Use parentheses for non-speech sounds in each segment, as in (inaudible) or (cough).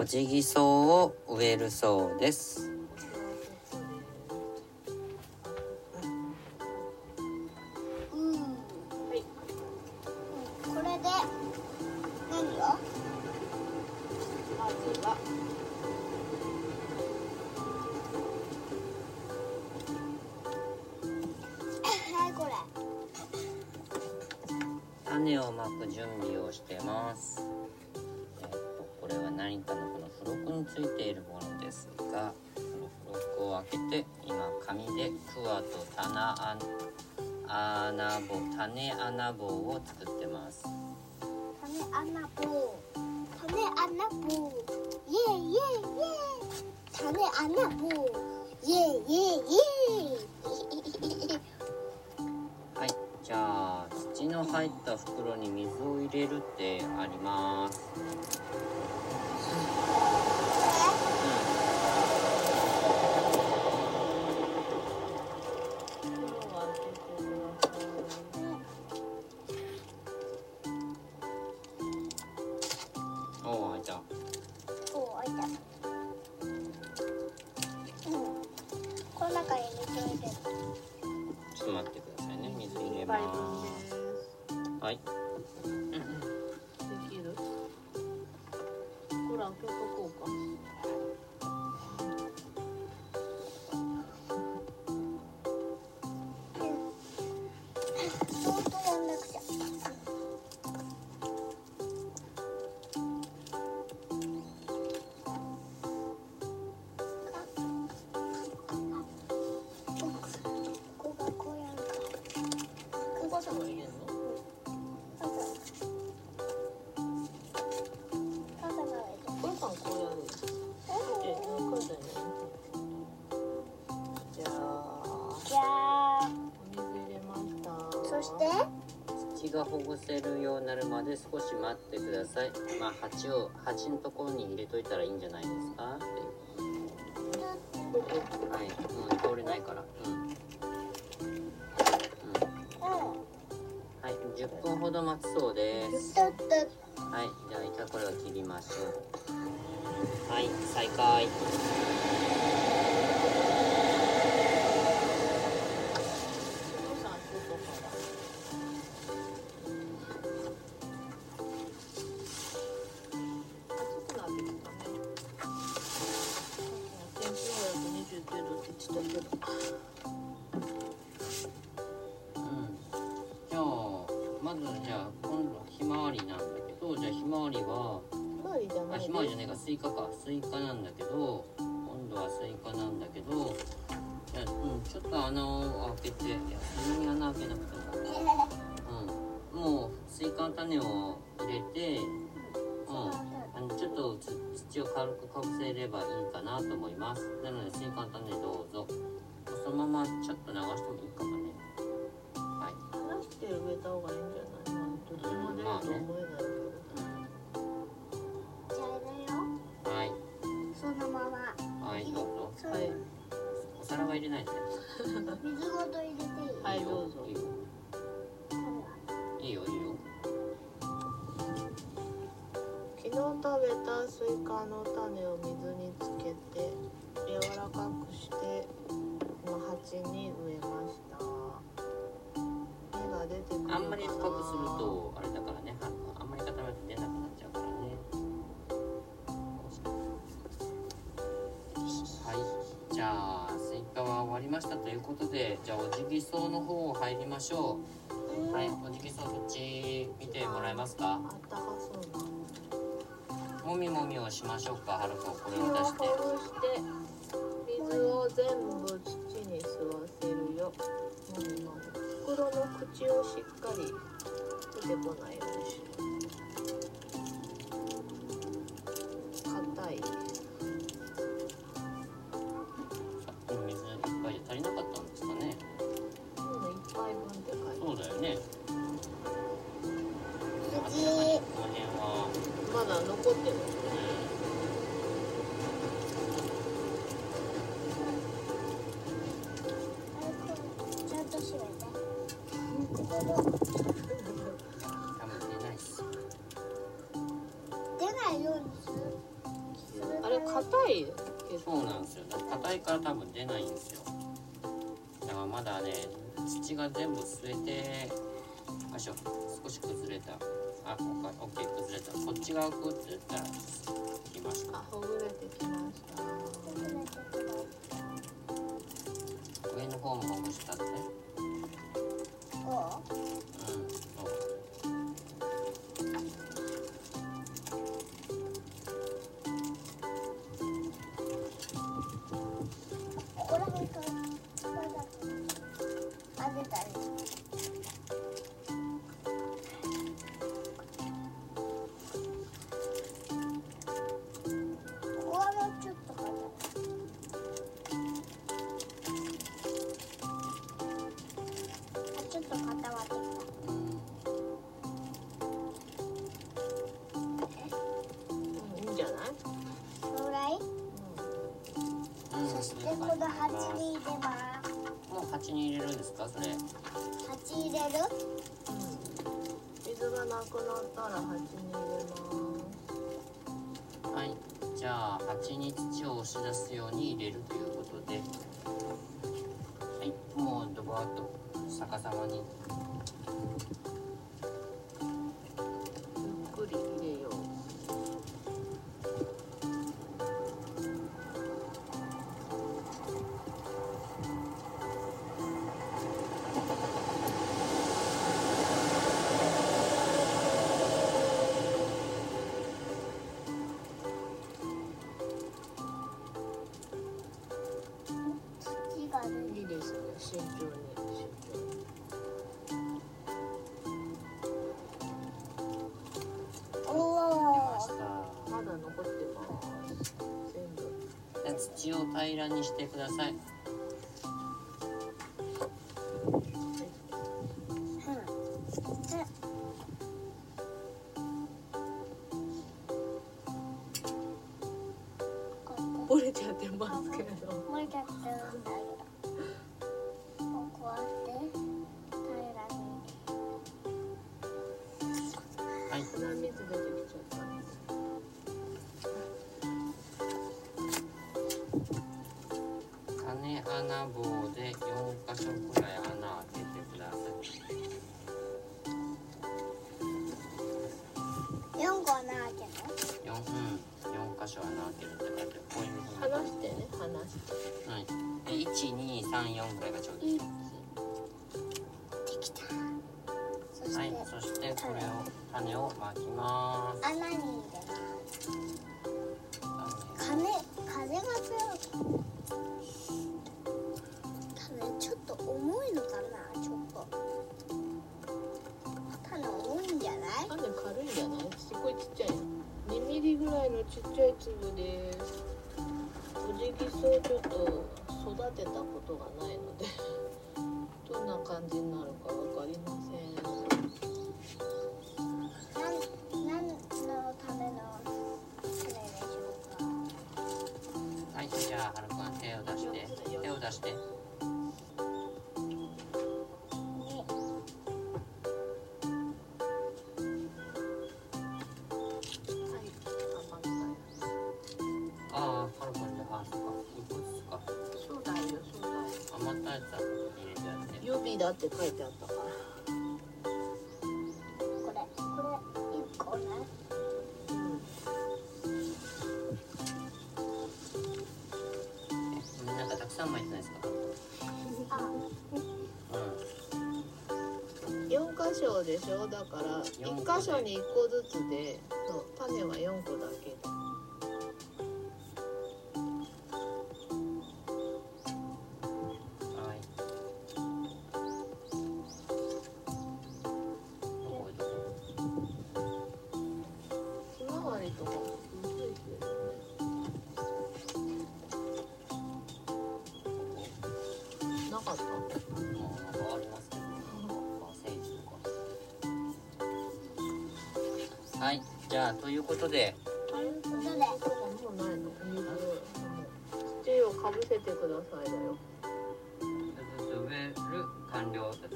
オジギソウを植えるそうです。うん。はい。これで何を？まずは。(laughs) はいこれ。種をまく準備をしてますれは何かのこの付録についているものですがこの付録を開けて今紙でクワと棚あ穴棒種穴棒を作ってます。種穴棒種穴棒イエイイエイイエイ種穴棒イエイイエイイエイ。はいじゃあ土の入った袋に水を入れるってあります開いたお開いたうん。この中に水を入れる。ちょっと待ってくださいね。水入れ一ます。はいがほぐせるようになるまで少し待ってください。まあ鉢を鉢のところに入れといたらいいんじゃないですか？ってはい、うん、通れないから。うん、うん、はい10分ほど待つそうです。はいじゃあ一回これを切りましょう。はい再開。スイカか。スイカなんだけど今度はスイカなんだけどいや、うん、ちょっと穴を開けて。いやそんなに穴開けなくても。うん、もうスイカの種を入れて、うん、あのちょっと土を軽くかぶせればいいかなと思います。なのでスイカの種どうぞ。そのままちょっと流してもいいかもないでね水ごと入れていいはいどうぞ。いいよいいよいいよ昨日食べたスイカの種をじゃあおじぎそうの方入りましょう。はいおじぎそうそっち見てもらえますか？あったかそうな。もみもみをしましょうかはるかこれ手をを出して。水を全部土に吸わせるよ。もみもみ。袋の口をしっかり出てこないようにしろ硬ないっす出ないようにする気硬いそうなんですよ。硬いから多分出ないんですよ。だからまだね土が全部吸えてよいしょ。少し崩れた。あオッケー崩れた。こっち側崩れたらきましたあほぐれてきました。上の方もほぐしたってに入れますもう鉢に入れるんですかそれ鉢入れる。うん。水がなくなったら鉢に入れますはい。じゃあ鉢に土を押し出すように入れるということで。はい。もうドバーッと逆さまに。慎重に。慎重にお出ましたまだ残ってます全部で土を平らにしてください折れちゃってますけど漏れちゃって種穴棒で4箇所くらい穴開けてくださ四個穴開けるい4うん4箇所穴開けるって書いてはい。で1234ぐらいがちょうどいい。ですできた。そして、はいそしてこれを種をまきます。穴に入れます風風が強い種ちょっと重いのかなちょっと。種重いんじゃない？種軽いんじゃない？すごいちっちゃい。の2ミリぐらいのちっちゃい粒ですオジギソウちょっと育てたことがないので (laughs) どんな感じになるかわかりません。なんなんのための種でしょうか？はいじゃあはるくん手を出して手を出してだって書いてあったから。これこれ一個ね。えなんかたくさん巻いてないですか？あ。うん。4箇所でしょ？だから1箇所に1個ずつでそう種は4個だけでありますけどあセージとかはいじゃあということで。ということでとかもうないの。水土をかぶせてくださいだよ。植える完了だって。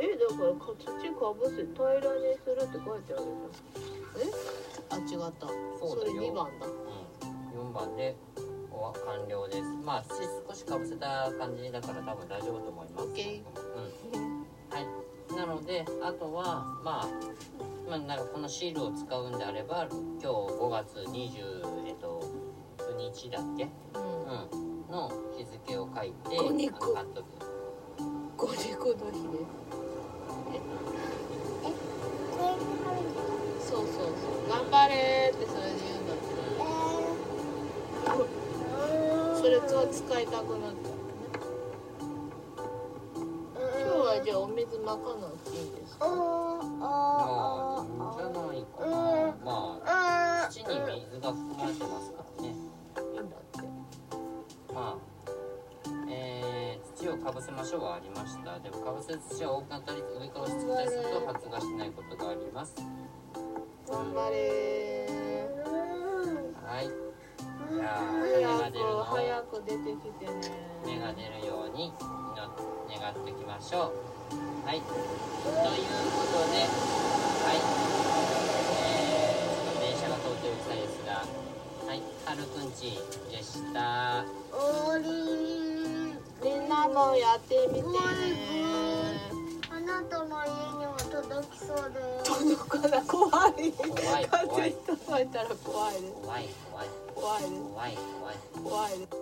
えだからか土かぶせ平らにするって書いてあるじゃん。え？あ違った。そうだよ。れ2番だ。うん。4番でおわ完了です。まあ土少しかぶせた感じだから多分大丈夫と思います。OK うん。はい。なのであとはまあまあなんかこのシールを使うんであれば今日5月20えっと日だっけ？うん。うん。の日付を書いて五肉あの貼っとく。五肉の日ですこれに貼るんだ。そうそうそう。頑張れーってそれえーそれと使いたくなっちゃうね。今日はじゃあお水まかなくていいですか？まあいいん。じゃないえ、土をかぶせましょうはありましたでもかぶせ土は多くなったり上から押し付けたりすると発芽しないことがあります頑張れはいじゃあ種が出るの出てきてね。芽が出るように祈願っていきましょう。はい。ということではい。えー、ちょっと電車が通ってる際ですがはい。はるくんちでした。おり。みんなもやってみてね。あなたの家にも届きそうです。届かな怖い。怖い風怖い。に届いたら怖いです。怖い怖い。怖いです。怖い怖い。怖いです